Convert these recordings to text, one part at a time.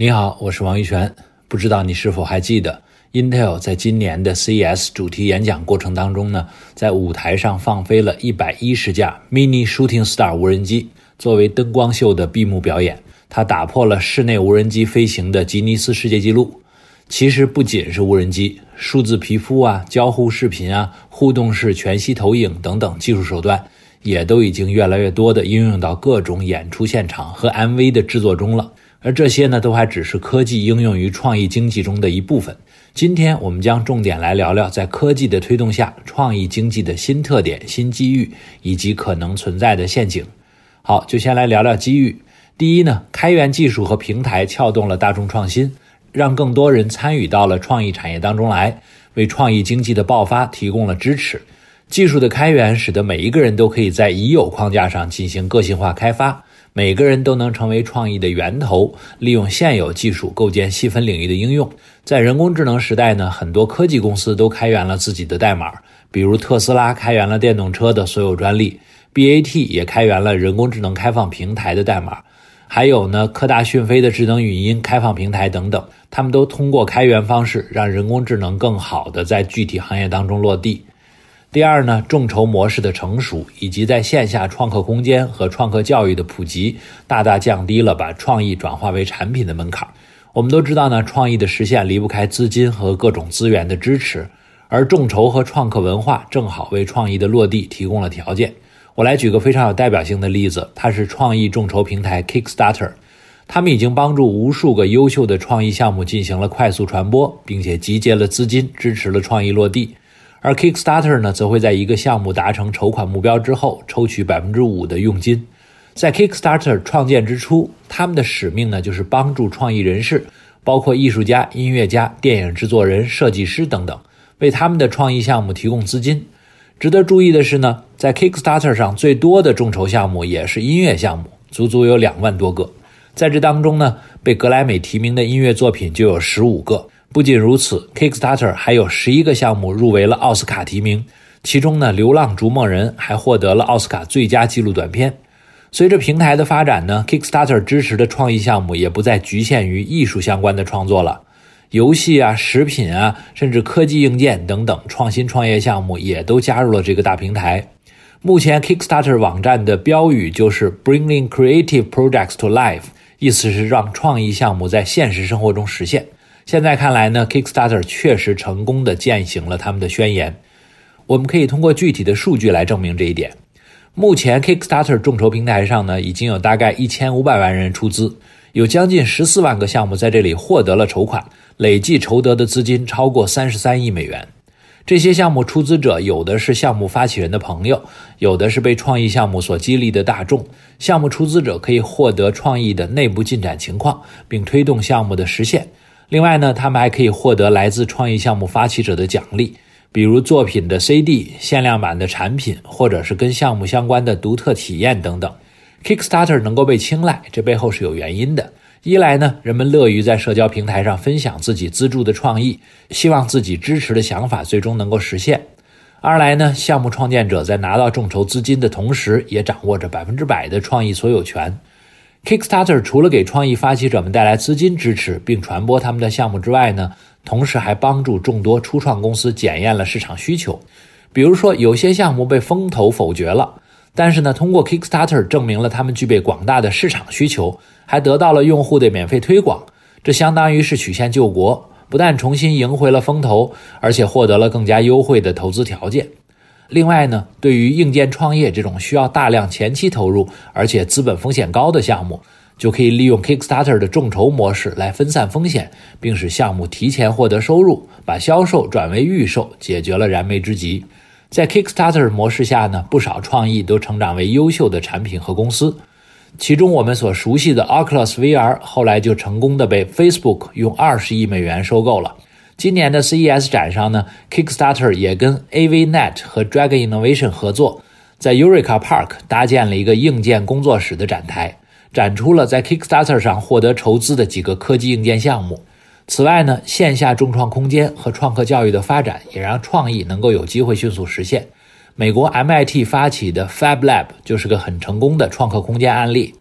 你好，我是王玉泉。不知道你是否还记得，Intel 在今年的 CES 主题演讲过程当中呢，在舞台上放飞了一百一十架 Mini Shooting Star 无人机，作为灯光秀的闭幕表演。它打破了室内无人机飞行的吉尼斯世界纪录。其实不仅是无人机，数字皮肤啊、交互视频啊、互动式全息投影等等技术手段，也都已经越来越多的应用到各种演出现场和 MV 的制作中了。而这些呢，都还只是科技应用于创意经济中的一部分。今天我们将重点来聊聊，在科技的推动下，创意经济的新特点、新机遇以及可能存在的陷阱。好，就先来聊聊机遇。第一呢，开源技术和平台撬动了大众创新，让更多人参与到了创意产业当中来，为创意经济的爆发提供了支持。技术的开源使得每一个人都可以在已有框架上进行个性化开发。每个人都能成为创意的源头，利用现有技术构建细分领域的应用。在人工智能时代呢，很多科技公司都开源了自己的代码，比如特斯拉开源了电动车的所有专利，BAT 也开源了人工智能开放平台的代码，还有呢，科大讯飞的智能语音开放平台等等，他们都通过开源方式，让人工智能更好的在具体行业当中落地。第二呢，众筹模式的成熟，以及在线下创客空间和创客教育的普及，大大降低了把创意转化为产品的门槛。我们都知道呢，创意的实现离不开资金和各种资源的支持，而众筹和创客文化正好为创意的落地提供了条件。我来举个非常有代表性的例子，它是创意众筹平台 Kickstarter，他们已经帮助无数个优秀的创意项目进行了快速传播，并且集结了资金，支持了创意落地。而 Kickstarter 呢，则会在一个项目达成筹款目标之后，抽取百分之五的佣金。在 Kickstarter 创建之初，他们的使命呢，就是帮助创意人士，包括艺术家、音乐家、电影制作人、设计师等等，为他们的创意项目提供资金。值得注意的是呢，在 Kickstarter 上最多的众筹项目也是音乐项目，足足有两万多个。在这当中呢，被格莱美提名的音乐作品就有十五个。不仅如此，Kickstarter 还有十一个项目入围了奥斯卡提名，其中呢，《流浪逐梦人》还获得了奥斯卡最佳纪录短片。随着平台的发展呢，Kickstarter 支持的创意项目也不再局限于艺术相关的创作了，游戏啊、食品啊，甚至科技硬件等等创新创业项目也都加入了这个大平台。目前，Kickstarter 网站的标语就是 “Bringing Creative Projects to Life”，意思是让创意项目在现实生活中实现。现在看来呢，Kickstarter 确实成功的践行了他们的宣言。我们可以通过具体的数据来证明这一点。目前，Kickstarter 众筹平台上呢，已经有大概一千五百万人出资，有将近十四万个项目在这里获得了筹款，累计筹得的资金超过三十三亿美元。这些项目出资者有的是项目发起人的朋友，有的是被创意项目所激励的大众。项目出资者可以获得创意的内部进展情况，并推动项目的实现。另外呢，他们还可以获得来自创意项目发起者的奖励，比如作品的 CD、限量版的产品，或者是跟项目相关的独特体验等等。Kickstarter 能够被青睐，这背后是有原因的。一来呢，人们乐于在社交平台上分享自己资助的创意，希望自己支持的想法最终能够实现；二来呢，项目创建者在拿到众筹资金的同时，也掌握着百分之百的创意所有权。Kickstarter 除了给创意发起者们带来资金支持，并传播他们的项目之外呢，同时还帮助众多初创公司检验了市场需求。比如说，有些项目被风投否决了，但是呢，通过 Kickstarter 证明了他们具备广大的市场需求，还得到了用户的免费推广。这相当于是曲线救国，不但重新赢回了风投，而且获得了更加优惠的投资条件。另外呢，对于硬件创业这种需要大量前期投入，而且资本风险高的项目，就可以利用 Kickstarter 的众筹模式来分散风险，并使项目提前获得收入，把销售转为预售，解决了燃眉之急。在 Kickstarter 模式下呢，不少创意都成长为优秀的产品和公司，其中我们所熟悉的 Oculus VR 后来就成功的被 Facebook 用二十亿美元收购了。今年的 CES 展上呢，Kickstarter 也跟 AVNet 和 Dragon Innovation 合作，在 Eureka Park 搭建了一个硬件工作室的展台，展出了在 Kickstarter 上获得筹资的几个科技硬件项目。此外呢，线下众创空间和创客教育的发展，也让创意能够有机会迅速实现。美国 MIT 发起的 Fab Lab 就是个很成功的创客空间案例。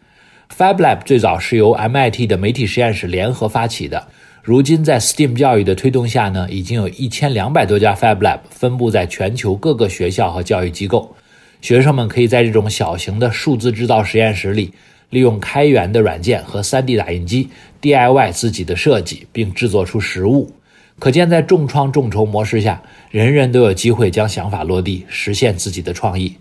FabLab 最早是由 MIT 的媒体实验室联合发起的，如今在 STEAM 教育的推动下呢，已经有一千两百多家 FabLab 分布在全球各个学校和教育机构。学生们可以在这种小型的数字制造实验室里，利用开源的软件和 3D 打印机 DIY 自己的设计，并制作出实物。可见，在重创众筹模式下，人人都有机会将想法落地，实现自己的创意。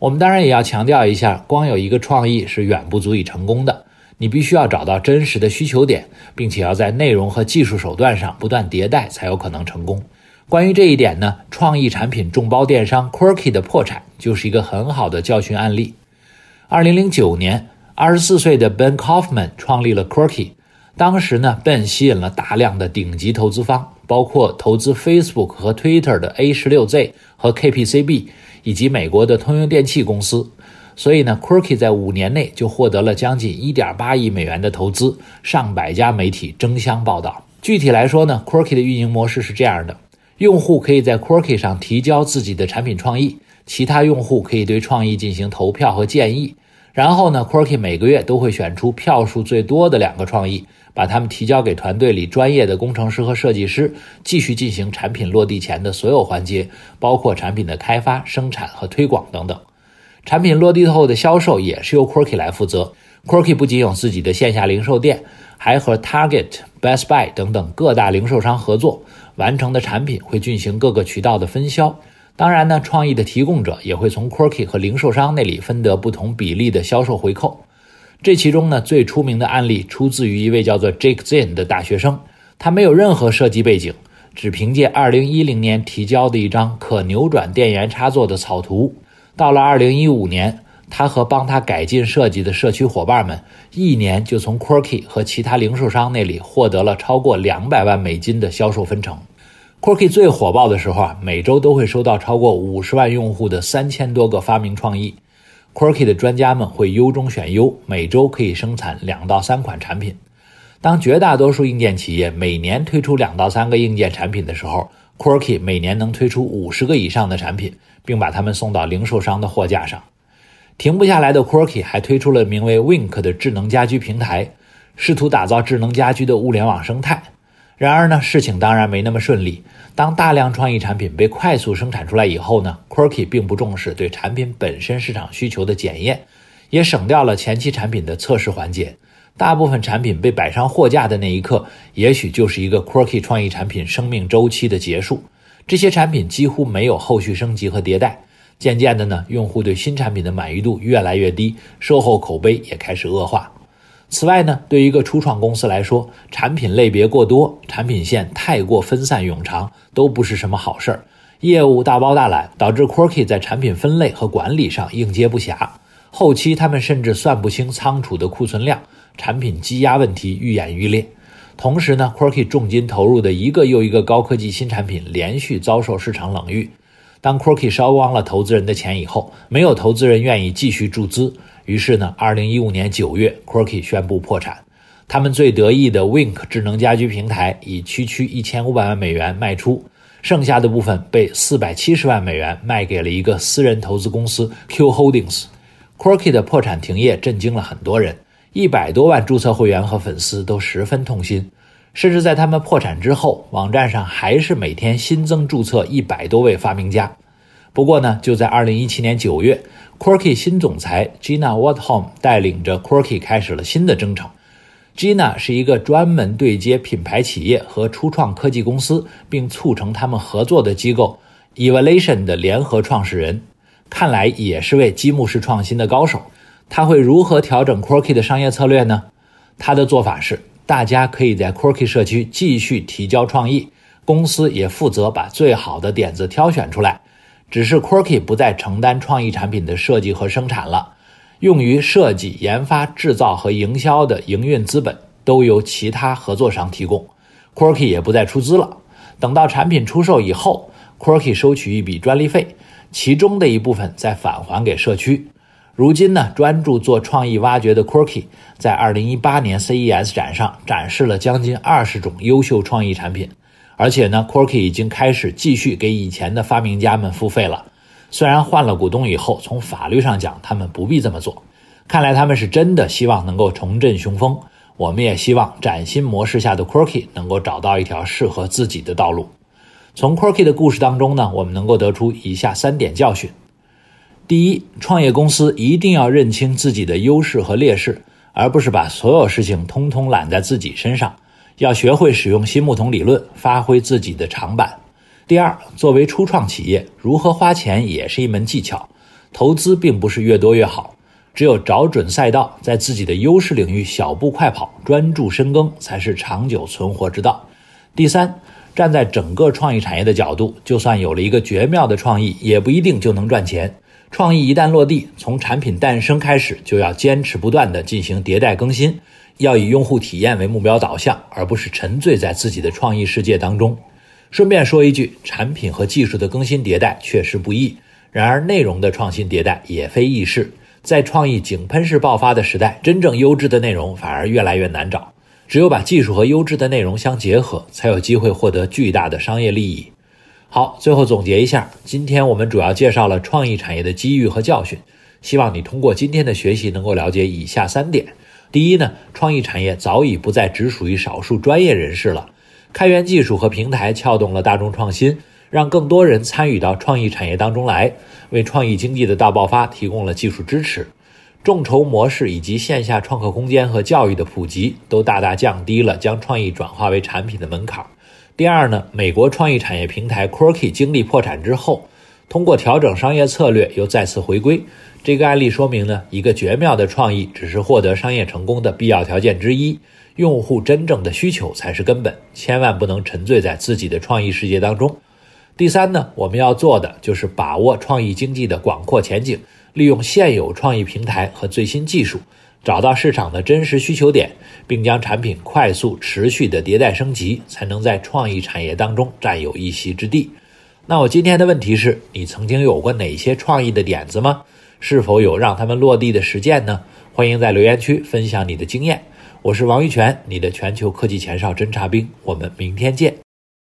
我们当然也要强调一下，光有一个创意是远不足以成功的。你必须要找到真实的需求点，并且要在内容和技术手段上不断迭代，才有可能成功。关于这一点呢，创意产品众包电商 Quirky 的破产就是一个很好的教训案例。二零零九年，二十四岁的 Ben Kaufman 创立了 Quirky。当时呢，Ben 吸引了大量的顶级投资方，包括投资 Facebook 和 Twitter 的 A 十六 Z 和 KPCB，以及美国的通用电气公司。所以呢，Quirky 在五年内就获得了将近一点八亿美元的投资，上百家媒体争相报道。具体来说呢，Quirky 的运营模式是这样的：用户可以在 Quirky 上提交自己的产品创意，其他用户可以对创意进行投票和建议。然后呢，Quirky 每个月都会选出票数最多的两个创意。把它们提交给团队里专业的工程师和设计师，继续进行产品落地前的所有环节，包括产品的开发、生产和推广等等。产品落地后的销售也是由 Quirky 来负责。Quirky 不仅有自己的线下零售店，还和 Target、Best Buy 等等各大零售商合作，完成的产品会进行各个渠道的分销。当然呢，创意的提供者也会从 Quirky 和零售商那里分得不同比例的销售回扣。这其中呢，最出名的案例出自于一位叫做 Jake Zinn 的大学生，他没有任何设计背景，只凭借2010年提交的一张可扭转电源插座的草图，到了2015年，他和帮他改进设计的社区伙伴们，一年就从 Quirky 和其他零售商那里获得了超过200万美金的销售分成。Quirky 最火爆的时候啊，每周都会收到超过50万用户的3000多个发明创意。Quirky 的专家们会优中选优，每周可以生产两到三款产品。当绝大多数硬件企业每年推出两到三个硬件产品的时候，Quirky 每年能推出五十个以上的产品，并把它们送到零售商的货架上。停不下来的 Quirky 还推出了名为 Wink 的智能家居平台，试图打造智能家居的物联网生态。然而呢，事情当然没那么顺利。当大量创意产品被快速生产出来以后呢，Quirky 并不重视对产品本身市场需求的检验，也省掉了前期产品的测试环节。大部分产品被摆上货架的那一刻，也许就是一个 Quirky 创意产品生命周期的结束。这些产品几乎没有后续升级和迭代。渐渐的呢，用户对新产品的满意度越来越低，售后口碑也开始恶化。此外呢，对于一个初创公司来说，产品类别过多，产品线太过分散冗长，都不是什么好事儿。业务大包大揽，导致 Quirky 在产品分类和管理上应接不暇。后期他们甚至算不清仓储的库存量，产品积压问题愈演愈烈。同时呢，Quirky 重金投入的一个又一个高科技新产品连续遭受市场冷遇。当 Quirky 烧光了投资人的钱以后，没有投资人愿意继续注资。于是呢，二零一五年九月，Quirky 宣布破产。他们最得意的 Wink 智能家居平台以区区一千五百万美元卖出，剩下的部分被四百七十万美元卖给了一个私人投资公司 Q Holdings。Quirky 的破产停业震惊了很多人，一百多万注册会员和粉丝都十分痛心。甚至在他们破产之后，网站上还是每天新增注册一百多位发明家。不过呢，就在二零一七年九月。Quirky 新总裁 Gina Waldholm 带领着 Quirky 开始了新的征程。Gina 是一个专门对接品牌企业和初创科技公司，并促成他们合作的机构 Evaluation 的联合创始人，看来也是位积木式创新的高手。他会如何调整 Quirky 的商业策略呢？他的做法是，大家可以在 Quirky 社区继续提交创意，公司也负责把最好的点子挑选出来。只是 Quirky 不再承担创意产品的设计和生产了，用于设计、研发、制造和营销的营运资本都由其他合作商提供，Quirky 也不再出资了。等到产品出售以后，Quirky 收取一笔专利费，其中的一部分再返还给社区。如今呢，专注做创意挖掘的 Quirky 在2018年 CES 展上展示了将近二十种优秀创意产品。而且呢，Quirky 已经开始继续给以前的发明家们付费了。虽然换了股东以后，从法律上讲他们不必这么做，看来他们是真的希望能够重振雄风。我们也希望崭新模式下的 Quirky 能够找到一条适合自己的道路。从 Quirky 的故事当中呢，我们能够得出以下三点教训：第一，创业公司一定要认清自己的优势和劣势，而不是把所有事情通通揽在自己身上。要学会使用新木桶理论，发挥自己的长板。第二，作为初创企业，如何花钱也是一门技巧。投资并不是越多越好，只有找准赛道，在自己的优势领域小步快跑，专注深耕，才是长久存活之道。第三，站在整个创意产业的角度，就算有了一个绝妙的创意，也不一定就能赚钱。创意一旦落地，从产品诞生开始，就要坚持不断地进行迭代更新。要以用户体验为目标导向，而不是沉醉在自己的创意世界当中。顺便说一句，产品和技术的更新迭代确实不易，然而内容的创新迭代也非易事。在创意井喷式爆发的时代，真正优质的内容反而越来越难找。只有把技术和优质的内容相结合，才有机会获得巨大的商业利益。好，最后总结一下，今天我们主要介绍了创意产业的机遇和教训。希望你通过今天的学习，能够了解以下三点。第一呢，创意产业早已不再只属于少数专业人士了。开源技术和平台撬动了大众创新，让更多人参与到创意产业当中来，为创意经济的大爆发提供了技术支持。众筹模式以及线下创客空间和教育的普及，都大大降低了将创意转化为产品的门槛。第二呢，美国创意产业平台 Quirky 经历破产之后，通过调整商业策略又再次回归。这个案例说明呢，一个绝妙的创意只是获得商业成功的必要条件之一，用户真正的需求才是根本，千万不能沉醉在自己的创意世界当中。第三呢，我们要做的就是把握创意经济的广阔前景，利用现有创意平台和最新技术，找到市场的真实需求点，并将产品快速持续的迭代升级，才能在创意产业当中占有一席之地。那我今天的问题是你曾经有过哪些创意的点子吗？是否有让他们落地的实践呢？欢迎在留言区分享你的经验。我是王玉泉，你的全球科技前哨侦察兵。我们明天见。